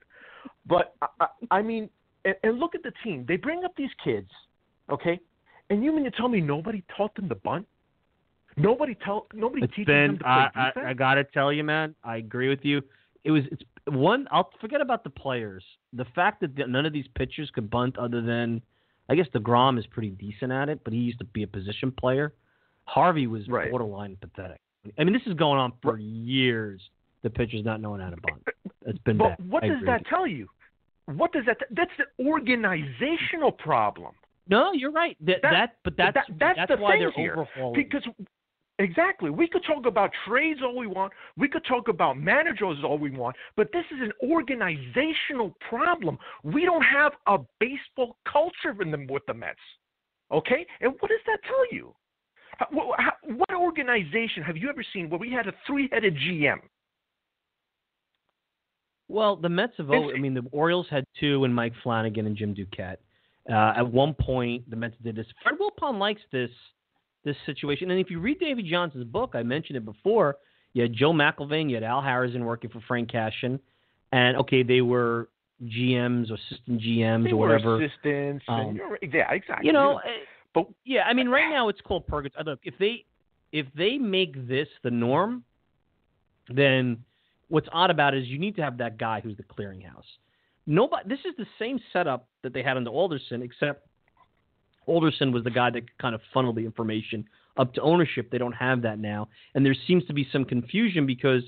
But I, I mean, and, and look at the team. They bring up these kids, okay, and you mean to tell me nobody taught them to bunt? Nobody tell nobody It's teaches been. them to play I, defense. I, I gotta tell you, man. I agree with you. It was. It's one. I'll forget about the players. The fact that none of these pitchers could bunt, other than, I guess Degrom is pretty decent at it, but he used to be a position player. Harvey was Right. borderline pathetic. I mean, this is going on for years. The pitchers not knowing how to bunt. It's been but bad. what I does that tell you? What does that? That's the organizational problem. No, you're right. That, That- that but that's that- that's the why thing they're here. overhauling. Because exactly, we could talk about trades all we want. We could talk about managers all we want, but this is an organizational problem. We don't have a baseball culture in the with the Mets. Okay, and what does that tell you? How- wh- how- What organization have you ever seen where we had a three-headed GM? Well, the Mets have. Always- I mean, the Orioles had two, and Mike Flanagan and Jim Duquette. Uh, at one point, the Mets did this. Fred Wilpon likes this this situation, and if you read Davey Johnson's book, I mentioned it before. You had Joe McIlvaine, you had Al Harazin working for Frank Cashen, and okay, they were GMs or assistant GMs They or whatever. assistants. Um, yeah, exactly. You know, but yeah, I mean, right now it's called purgatory. Uh, look, if they if they make this the norm, then what's odd about it is you need to have that guy who's the clearinghouse. Nobody. This is the same setup that they had under Alderson, except Alderson was the guy that kind of funneled the information up to ownership. They don't have that now, and there seems to be some confusion because,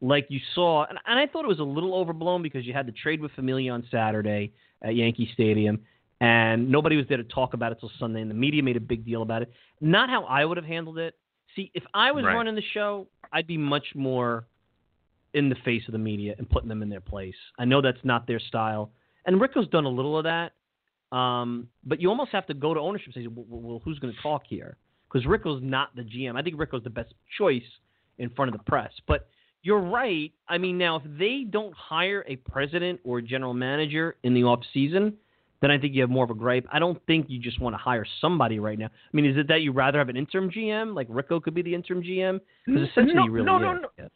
like you saw, and, and I thought it was a little overblown because you had the trade with Familia on Saturday at Yankee Stadium, and nobody was there to talk about it till Sunday, and the media made a big deal about it. Not how I would have handled it. See, if I was Right. running the show, I'd be much more in the face of the media and putting them in their place. I know that's not their style, and Ricco's done a little of that. Um, but you almost have to go to ownership and say, well, well who's going to talk here? Because Ricco's not the GM. I think Ricco's the best choice in front of the press. But you're right. I mean, now if they don't hire a president or a general manager in the off season, then I think you have more of a gripe. I don't think you just want to hire somebody right now. I mean, is it that you rather have an interim GM, like Ricco could be the interim GM? Because essentially, no, really no, is. no, no. Yes.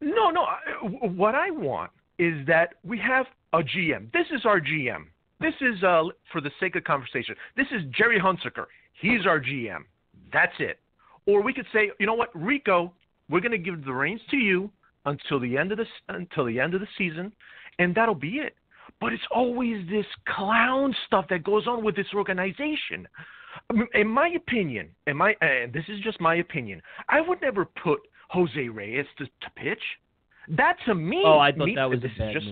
No, no. I- What I want is that we have a GM. This is our GM. This is, uh, for the sake of conversation, this is Jerry Hunsicker. He's our GM. That's it. Or we could say, you know what, Ricco, we're going to give the reins to you until the end of the until the end of the season, and that'll be it. But it's always this clown stuff that goes on with this organization. In my opinion, in my uh, and this is just my opinion, I would never put Jose Reyes to, to pitch. That to me, oh, I thought me, that was this a just.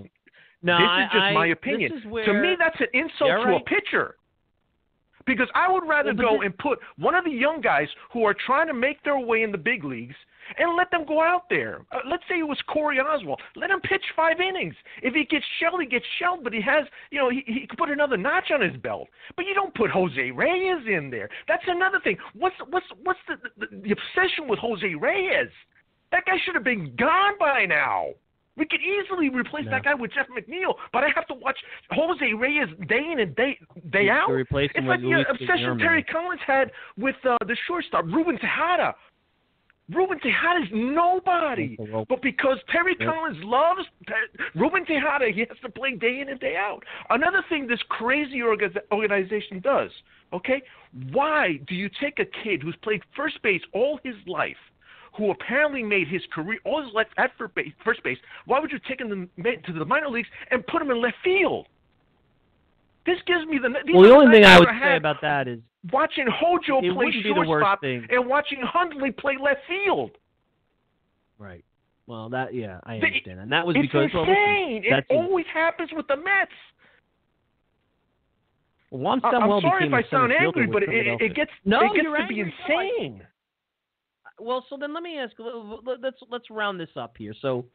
No, this is just I, my opinion. Where, to me, that's an insult Yeah, to right. a pitcher. Because I would rather Well, go this- and put one of the young guys who are trying to make their way in the big leagues and let them go out there. Uh, let's say it was Corey Oswalt. Let him pitch five innings. If he gets shelled, he gets shelled, but he has, you know, he, he could put another notch on his belt. But you don't put Jose Reyes in there. That's another thing. What's what's what's the the, the obsession with Jose Reyes? That guy should have been gone by now. We could easily replace No. that guy with Jeff McNeil, but I have to watch Jose Reyes day in and day day out. replace him It's like the obsession Terry Collins had with uh, the shortstop Ruben Tejada. Ruben Tejada is nobody, but because Terry Yep. Collins loves Ruben Tejada, he has to play day in and day out. Another thing this crazy orga- organization does, okay? Why do you take a kid who's played first base all his life? Who apparently made his career all his life at first base, first base? Why would you take him to the minor leagues and put him in left field? This gives me the. well, the only thing I would say about that is watching Hojo It play wouldn't be the worst shortstop and watching Hundley play left field. right. Well, that yeah, I The- understand, and that was It's because well, insane. it that's always happens with the Mets. well, I- I'm sorry if I sound angry, but it, it, gets No, it gets to be angry. No, I- insane. Well, so then let me ask. Let's let's round this up here. So,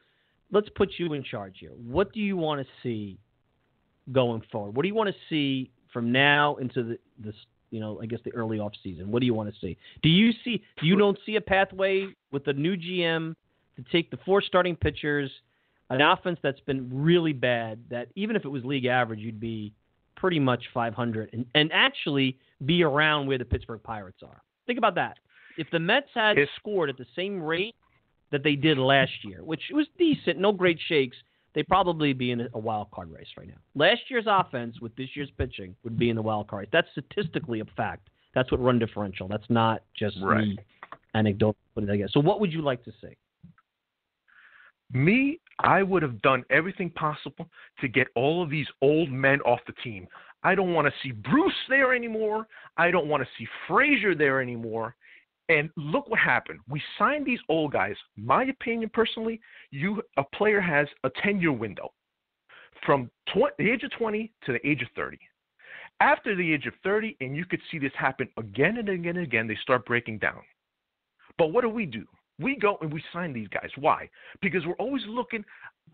let's put you in charge here. What do you want to see going forward? What do you want to see from now into the this you know I guess the early off season? What do you want to see? Do you see? Do you don't see a pathway with the new GM to take the four starting pitchers, an offense that's been really bad. That even if it was league average, you'd be pretty much 500 and, and actually be around where the Pittsburgh Pirates are. Think about that. If the Mets had If- scored at the same rate that they did last year, which was decent, no great shakes, they'd probably be in a wild card race right now. Last year's offense with this year's pitching would be in the wild card race. That's statistically a fact. That's what run differential. That's not just Right. me anecdotal putting it. So what would you like to see? Me, I would have done everything possible to get all of these old men off the team. I don't want to see Bruce there anymore. I don't want to see Frazier there anymore. And look what happened. We signed these old guys. My opinion, personally, you a player has a 10-year window from tw- the age of 20 to the age of 30. After the age of 30, and you could see this happen again and again and again, they start breaking down. But what do we do? We go and we sign these guys. Why? Because we're always looking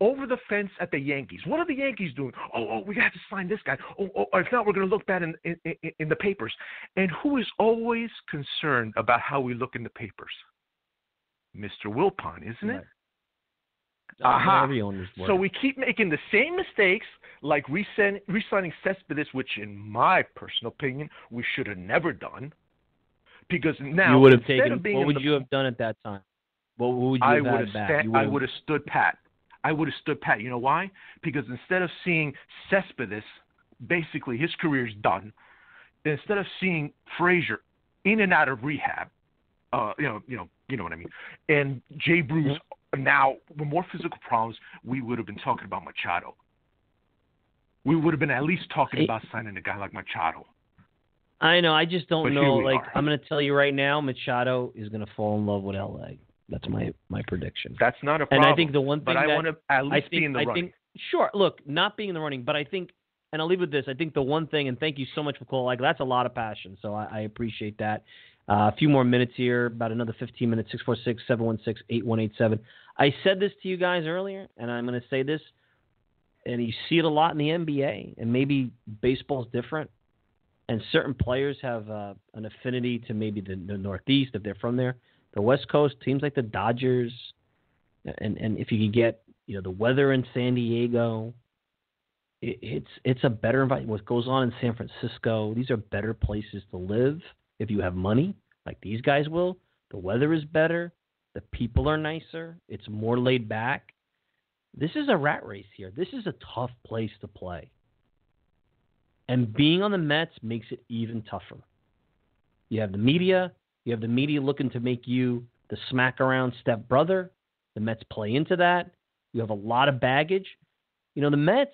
over the fence at the Yankees. What are the Yankees doing? Oh, oh we got to sign this guy. Oh, oh, oh if not, we're going to look bad in, in, in, in the papers. And who is always concerned about how we look in the papers? Mr. Wilpon, isn't it? Right. Uh, Aha. So we keep making the same mistakes, like re-sign- re-signing Cespedes, which, in my personal opinion, we should have never done. Because now you would have instead taken. of being What would the you have done at that time? What would you I have would have sta- I would've- stood pat. I would have stood pat. You know why? Because instead of seeing Cespedes, basically his career's done. Instead of seeing Frazier in and out of rehab, uh, you know, you know, you know what I mean. And Jay Bruce now with more physical problems, we would have been talking about Machado. We would have been at least talking Hey. about signing a guy like Machado. I know. I just don't But know. Like are. I'm going to tell you right now, Machado is going to fall in love with LA. That's my my prediction. That's not a problem. And. I think the one thing but I want to at I least think be in the I running. think sure. Look, not being in the running, but I think, and I'll leave with this. I think the one thing, and thank you so much for calling. Like that's a lot of passion, so I, I appreciate that. Uh, a few more minutes here, about another 15 minutes. 646-716-8187. I said this to you guys earlier, and I'm going to say this, and you see it a lot in the NBA, and maybe baseball's different. And certain players have uh, an affinity to maybe the, the Northeast if they're from there. The West Coast teams like the Dodgers, and and if you could get you know the weather in San Diego, it, it's it's a better environment. What goes on in San Francisco, these are better places to live if you have money, like these guys will. The weather is better, the people are nicer, it's more laid back. This is a rat race here. This is a tough place to play. And being on the Mets makes it even tougher. You have the media, you have the media looking to make you the smack around step brother. The Mets play into that. You have a lot of baggage. You know, the Mets,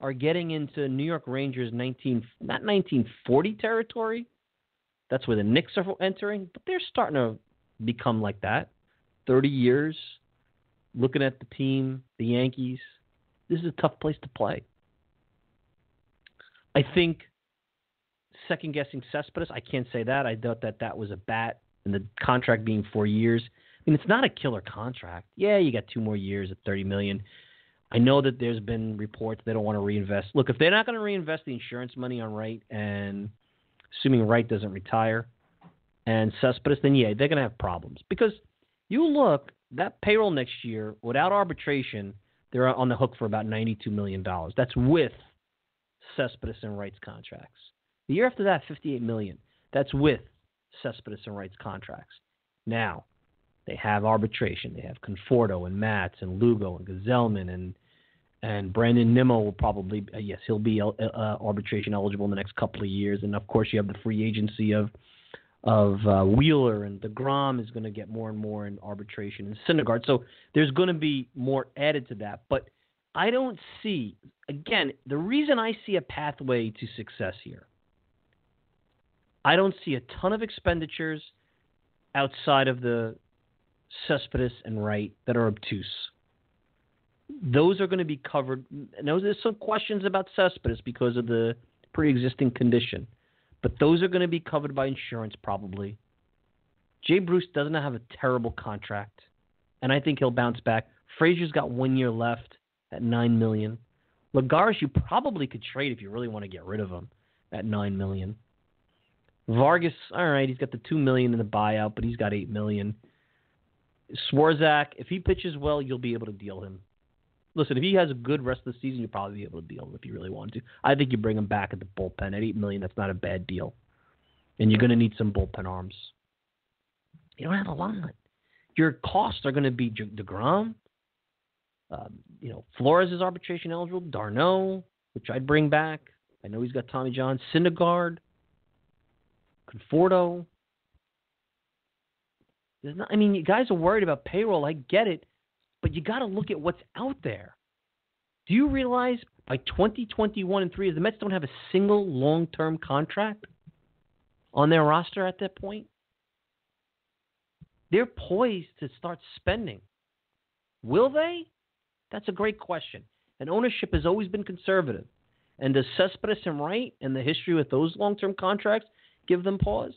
are getting into New York Rangers 19 not 1940 territory. That's where the Knicks are entering, but they're starting to become like that. 30 years looking at the team, the Yankees. This is a tough place to play. I think second guessing Cespedes. I can't say that. I thought that that was a bat, and the contract being four years. I mean, it's not a killer contract. Yeah, you got two more years at thirty million. I know that there's been reports they don't want to reinvest. Look, if they're not going to reinvest the insurance money on Wright, and assuming Wright doesn't retire, and Cespedes, then yeah, they're going to have problems because you look that payroll next year without arbitration, they're on the hook for about ninety-two million dollars. That's with Cespedes and Wright's contracts. The year after that, 58 million. That's with Cespedes and Wright's contracts. Now, they have arbitration. They have Conforto and Matz and Lugo and Gsellman and and Brandon Nimmo will probably uh, yes he'll be uh, uh, arbitration eligible in the next couple of years. And of course, you have the free agency of of uh, Wheeler and Degrom is going to get more and more in arbitration and Syndergaard. So there's going to be more added to that. But I don't see again the reason I see a pathway to success here I don't see a ton of expenditures outside of the Cespedes and Wright that are obtuse. Those are going to be covered. Now, there's some questions about Cespedes because of the pre-existing condition, but those are going to be covered by insurance probably. Jay Bruce doesn't have a terrible contract, and I think he'll bounce back. Frazier's got one year left at nine million. Lagares, you probably could trade if you really want to get rid of him at nine million. Vargas, all right, he's got the two million in the buyout, but he's got eight million. Swarzak, if he pitches well, you'll be able to deal him. Listen, if he has a good rest of the season, you'll probably be able to deal him if you really want to. I think you bring him back at the bullpen at eight million. That's not a bad deal, and you're going to need some bullpen arms. You don't have a lot. Your costs are going to be Degrom. Um, you know, Flores is arbitration eligible. d'Arnaud, which I'd bring back. I know he's got Tommy John. Syndergaard. Conforto. There's not, I mean, you guys are worried about payroll. I get it, but you got to look at what's out there. Do you realize by 2021 and three, the Mets don't have a single long-term contract on their roster at that point? They're poised to start spending. Will they? That's a great question. And ownership has always been conservative. And does Cespedes and Wright and the history with those long-term contracts give them pause?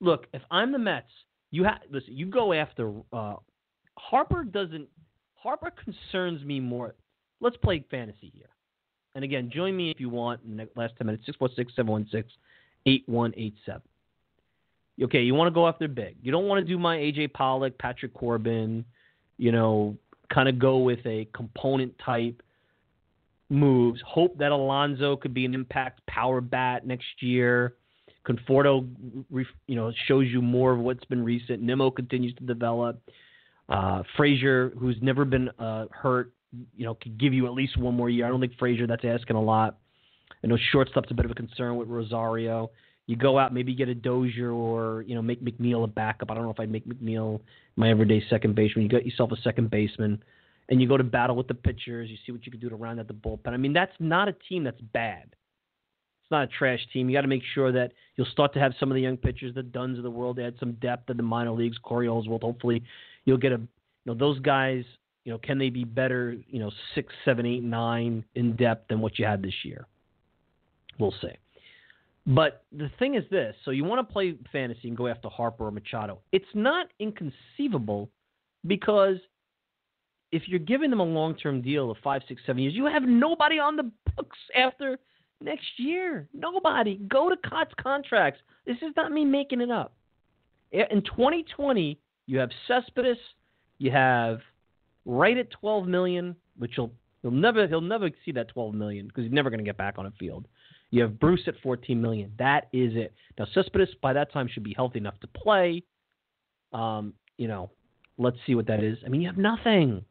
Look, if I'm the Mets, you have listen. You go after uh, Harper. Doesn't Harper concerns me more? Let's play fantasy here. And again, join me if you want in the last 10 minutes, 646 716 8187. Okay, you want to go after big. You don't want to do my AJ Pollock, Patrick Corbin, you know, kind of go with a component type moves. Hope that Alonso could be an impact power bat next year. Conforto, you know, shows you more of what's been recent. Nimmo continues to develop. Uh, Frazier, who's never been uh, hurt, you know, could give you at least one more year. I don't think Frazier, that's asking a lot. I know shortstop's a bit of a concern with Rosario. You go out, maybe get a Dozier or, you know, make McNeil a backup. I don't know if I'd make McNeil my everyday second baseman. You got yourself a second baseman and you go to battle with the pitchers. You see what you can do to round out the bullpen. I mean, that's not a team that's bad not a trash team. You got to make sure that you'll start to have some of the young pitchers, the Duns of the world, add some depth in the minor leagues. Corey Oswalt, hopefully, you'll get a, you know, those guys. You know, can they be better? You know, six, seven, eight, nine in depth than what you had this year? We'll see. But the thing is this: so you want to play fantasy and go after Harper or Machado. It's not inconceivable because if you're giving them a long-term deal of five, six, seven years, you have nobody on the books after next year. Nobody. Go to Cots contracts. This is not me making it up. In 2020, you have Cespedes, you have Wright at 12 million, which he'll he'll never he'll never see that 12 million because he's never going to get back on a field. You have Bruce at 14 million. That is it. Now Cespedes by that time should be healthy enough to play. Um, you know, let's see what that is. I mean, you have nothing.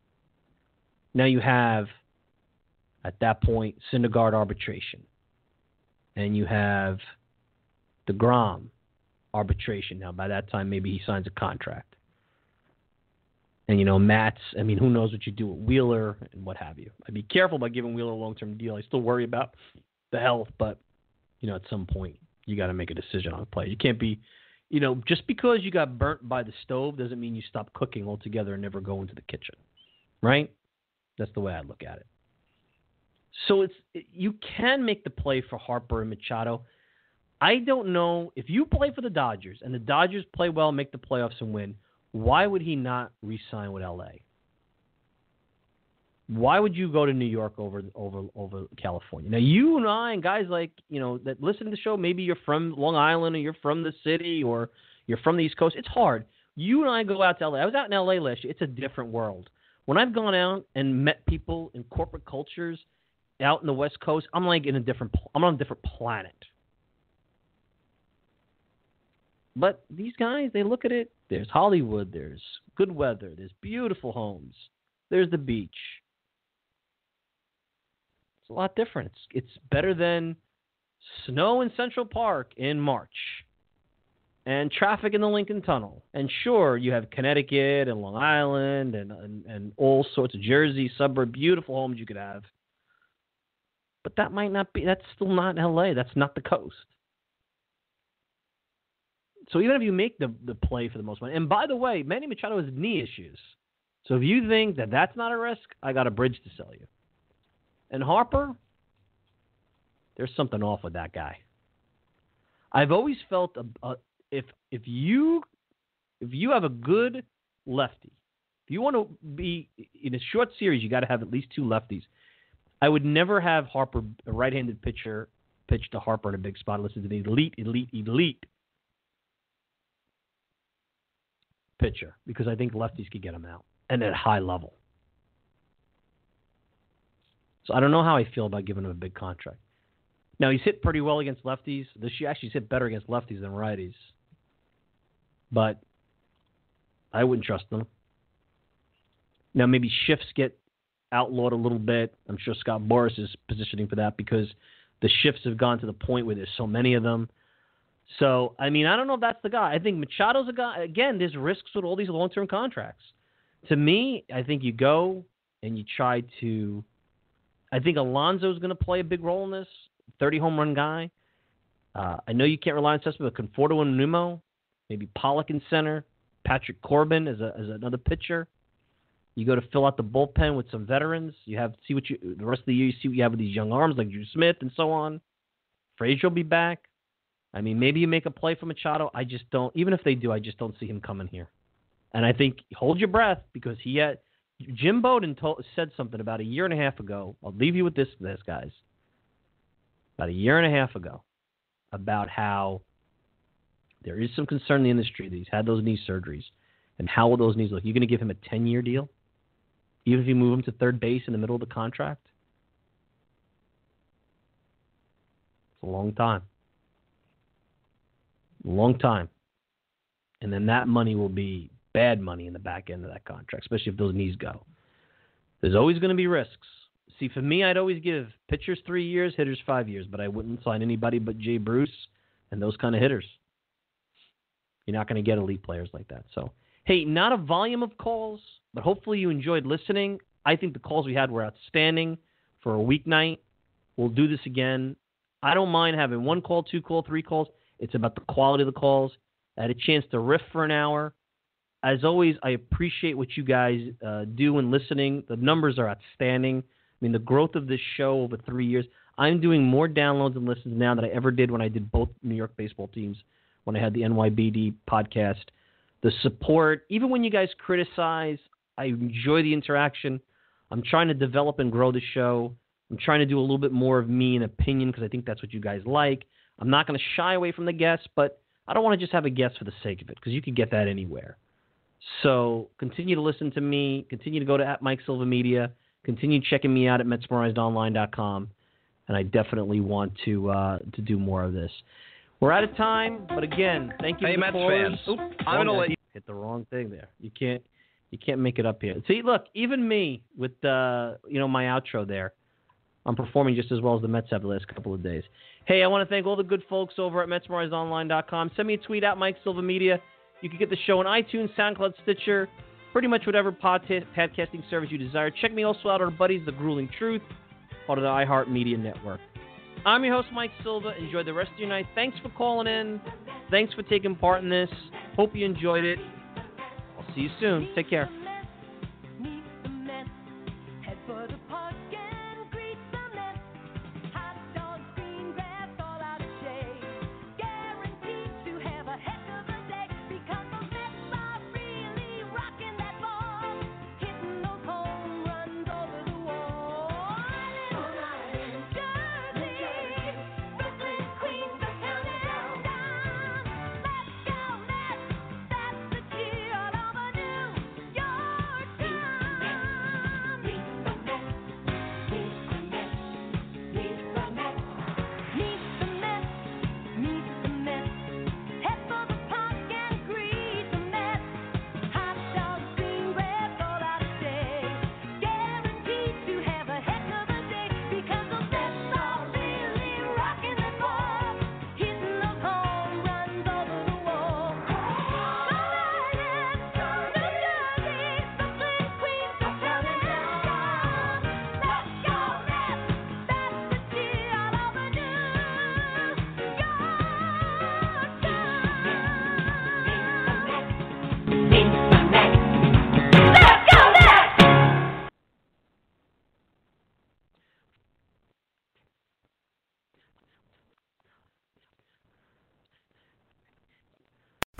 Now you have at that point Syndergaard arbitration and you have the DeGrom arbitration. Now, by that time, maybe he signs a contract. And you know, Matz. I mean, who knows what you do with Wheeler and what have you. I'd be careful about giving Wheeler a long-term deal. I still worry about the health, but you know, at some point you got to make a decision on a play. You can't be, you know, just because you got burnt by the stove doesn't mean you stop cooking altogether and never go into the kitchen, right? That's the way I look at it. So it's you can make the play for Harper and Machado. I don't know if you play for the Dodgers and the Dodgers play well, make the playoffs and win. Why would he not re-sign with LA? Why would you go to New York over over over California? Now you and I and guys like you know that listen to the show, maybe you're from Long Island or you're from the city or you're from the East Coast. It's hard. You and I go out to LA. I was out in LA last year. It's a different world. When I've gone out and met people in corporate cultures out in the West Coast, I'm like in a different. I'm on a different planet. But these guys, they look at it. There's Hollywood. There's good weather. There's beautiful homes. There's the beach. It's a lot different. It's, it's better than snow in Central Park in March and traffic in the Lincoln Tunnel. And sure, you have Connecticut and Long Island and, and, and all sorts of Jersey suburb, beautiful homes you could have. But that might not be, that's still not LA. That's not the coast. So even if you make the, the play for the most money, and by the way, Manny Machado has knee issues. So if you think that that's not a risk, I got a bridge to sell you. And Harper, there's something off with that guy. I've always felt a, a, if if you if you have a good lefty, if you want to be in a short series, you got to have at least two lefties. I would never have Harper, a right-handed pitcher, pitch to Harper in a big spot unless it's an elite, elite, elite pitcher because I think lefties could get him out and at high level. So I don't know how I feel about giving him a big contract. Now he's hit pretty well against lefties. This year actually he's hit better against lefties than righties. But I wouldn't trust them. Now maybe shifts get outlawed a little bit. I'm sure Scott Boras is positioning for that because the shifts have gone to the point where there's so many of them. So, I mean, I don't know if that's the guy. I think Machado's a guy. Again, there's risks with all these long term contracts. To me, I think you go and you try to. I think Alonso's going to play a big role in this. 30 home run guy. Uh, I know you can't rely on Cespedes, but Conforto and Nimmo, maybe Pollock in center, Patrick Corbin as, a, as another pitcher. You go to fill out the bullpen with some veterans. You have see what you the rest of the year. You see what you have with these young arms like Drew Smith and so on. Frazier will be back. I mean, maybe you make a play for Machado. I just don't. Even if they do, I just don't see him coming here. And I think hold your breath because he had Jim Bowden told, said something about a year and a half ago. I'll leave you with this, this guys. About a year and a half ago, about how there is some concern in the industry that he's had those knee surgeries, and how will those knees look? You're going to give him a 10-year deal, even if you move him to third base in the middle of the contract. It's a long time long time. And then that money will be bad money in the back end of that contract, especially if those knees go. There's always going to be risks. See, for me, I'd always give pitchers three years, hitters five years, but I wouldn't sign anybody but Jay Bruce and those kind of hitters. You're not going to get elite players like that. So, hey, not a volume of calls, but hopefully you enjoyed listening. I think the calls we had were outstanding for a weeknight. We'll do this again. I don't mind having one call, two call, three calls. It's about the quality of the calls. I had a chance to riff for an hour. As always, I appreciate what you guys uh, do in listening. The numbers are outstanding. I mean, the growth of this show over three years. I'm doing more downloads and listens now than I ever did when I did both New York baseball teams, when I had the NYBD podcast. The support, even when you guys criticize, I enjoy the interaction. I'm trying to develop and grow the show. I'm trying to do a little bit more of me and opinion because I think that's what you guys like. I'm not going to shy away from the guests, but I don't want to just have a guest for the sake of it because you can get that anywhere. So continue to listen to me. Continue to go to at Mike Silva Media. Continue checking me out at MetsMerizedOnline.com. And I definitely want to uh, to do more of this. We're out of time, but again, thank you. Hey, Mets fans, I'm gonna let you hit the wrong thing there. You can't you can't make it up here. See, look, even me with uh, you know my outro there. I'm performing just as well as the Mets have the last couple of days. Hey, I want to thank all the good folks over at MetsMerizedOnline.com. Send me a tweet at Mike Silva Media. You can get the show on iTunes, SoundCloud, Stitcher, pretty much whatever pod- podcasting service you desire. Check me also out, our buddies, The Grueling Truth, part of the iHeartMedia Network. I'm your host, Mike Silva. Enjoy the rest of your night. Thanks for calling in. Thanks for taking part in this. Hope you enjoyed it. I'll see you soon. Take care.